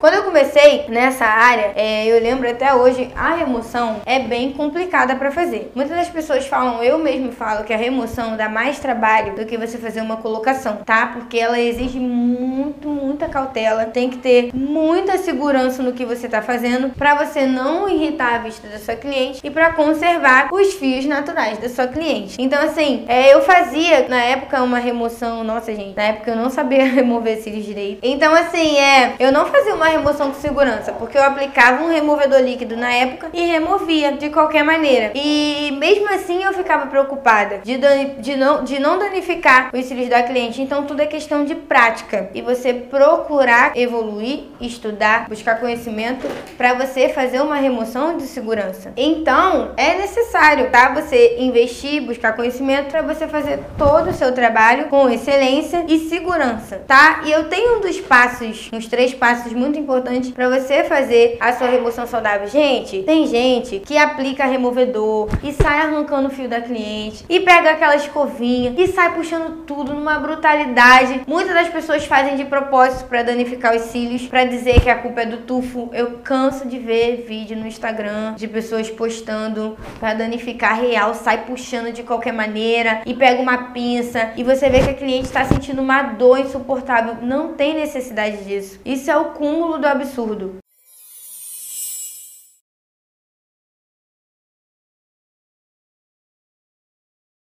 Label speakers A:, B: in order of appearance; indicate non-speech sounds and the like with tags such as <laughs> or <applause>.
A: Quando eu comecei nessa área, é, eu lembro até hoje, a remoção é bem complicada para fazer. Muitas das pessoas falam, eu mesmo falo, que a remoção dá mais trabalho do que você fazer uma colocação, tá? Porque ela exige muito, muita cautela, tem que ter muita segurança no que você tá fazendo para você não irritar a vista da sua cliente e para conservar os fios naturais da sua cliente. Então, assim, é, eu fazia na época uma remoção, nossa gente, na época eu não sabia <laughs> remover cílios direito. Então, assim, é, eu não fazia uma remoção com segurança, porque eu aplicava um removedor líquido na época e removia de qualquer maneira. E mesmo assim eu ficava preocupada de, de, não, de não danificar os cílios da cliente. Então tudo é questão de prática e você procurar evoluir, estudar, buscar conhecimento para você fazer uma remoção de segurança. Então é necessário, tá? Você investir, buscar conhecimento para você fazer todo o seu trabalho com excelência e segurança, tá? E eu tenho um dos passos, uns três passos muito importante para você fazer a sua remoção saudável. Gente, tem gente que aplica removedor e sai arrancando o fio da cliente e pega aquela escovinha e sai puxando tudo numa brutalidade. Muitas das pessoas fazem de propósito para danificar os cílios, para dizer que a culpa é do tufo. Eu canso de ver vídeo no Instagram de pessoas postando para danificar real, sai puxando de qualquer maneira e pega uma pinça e você vê que a cliente está sentindo uma dor insuportável. Não tem necessidade disso. Isso é o cúmulo do absurdo.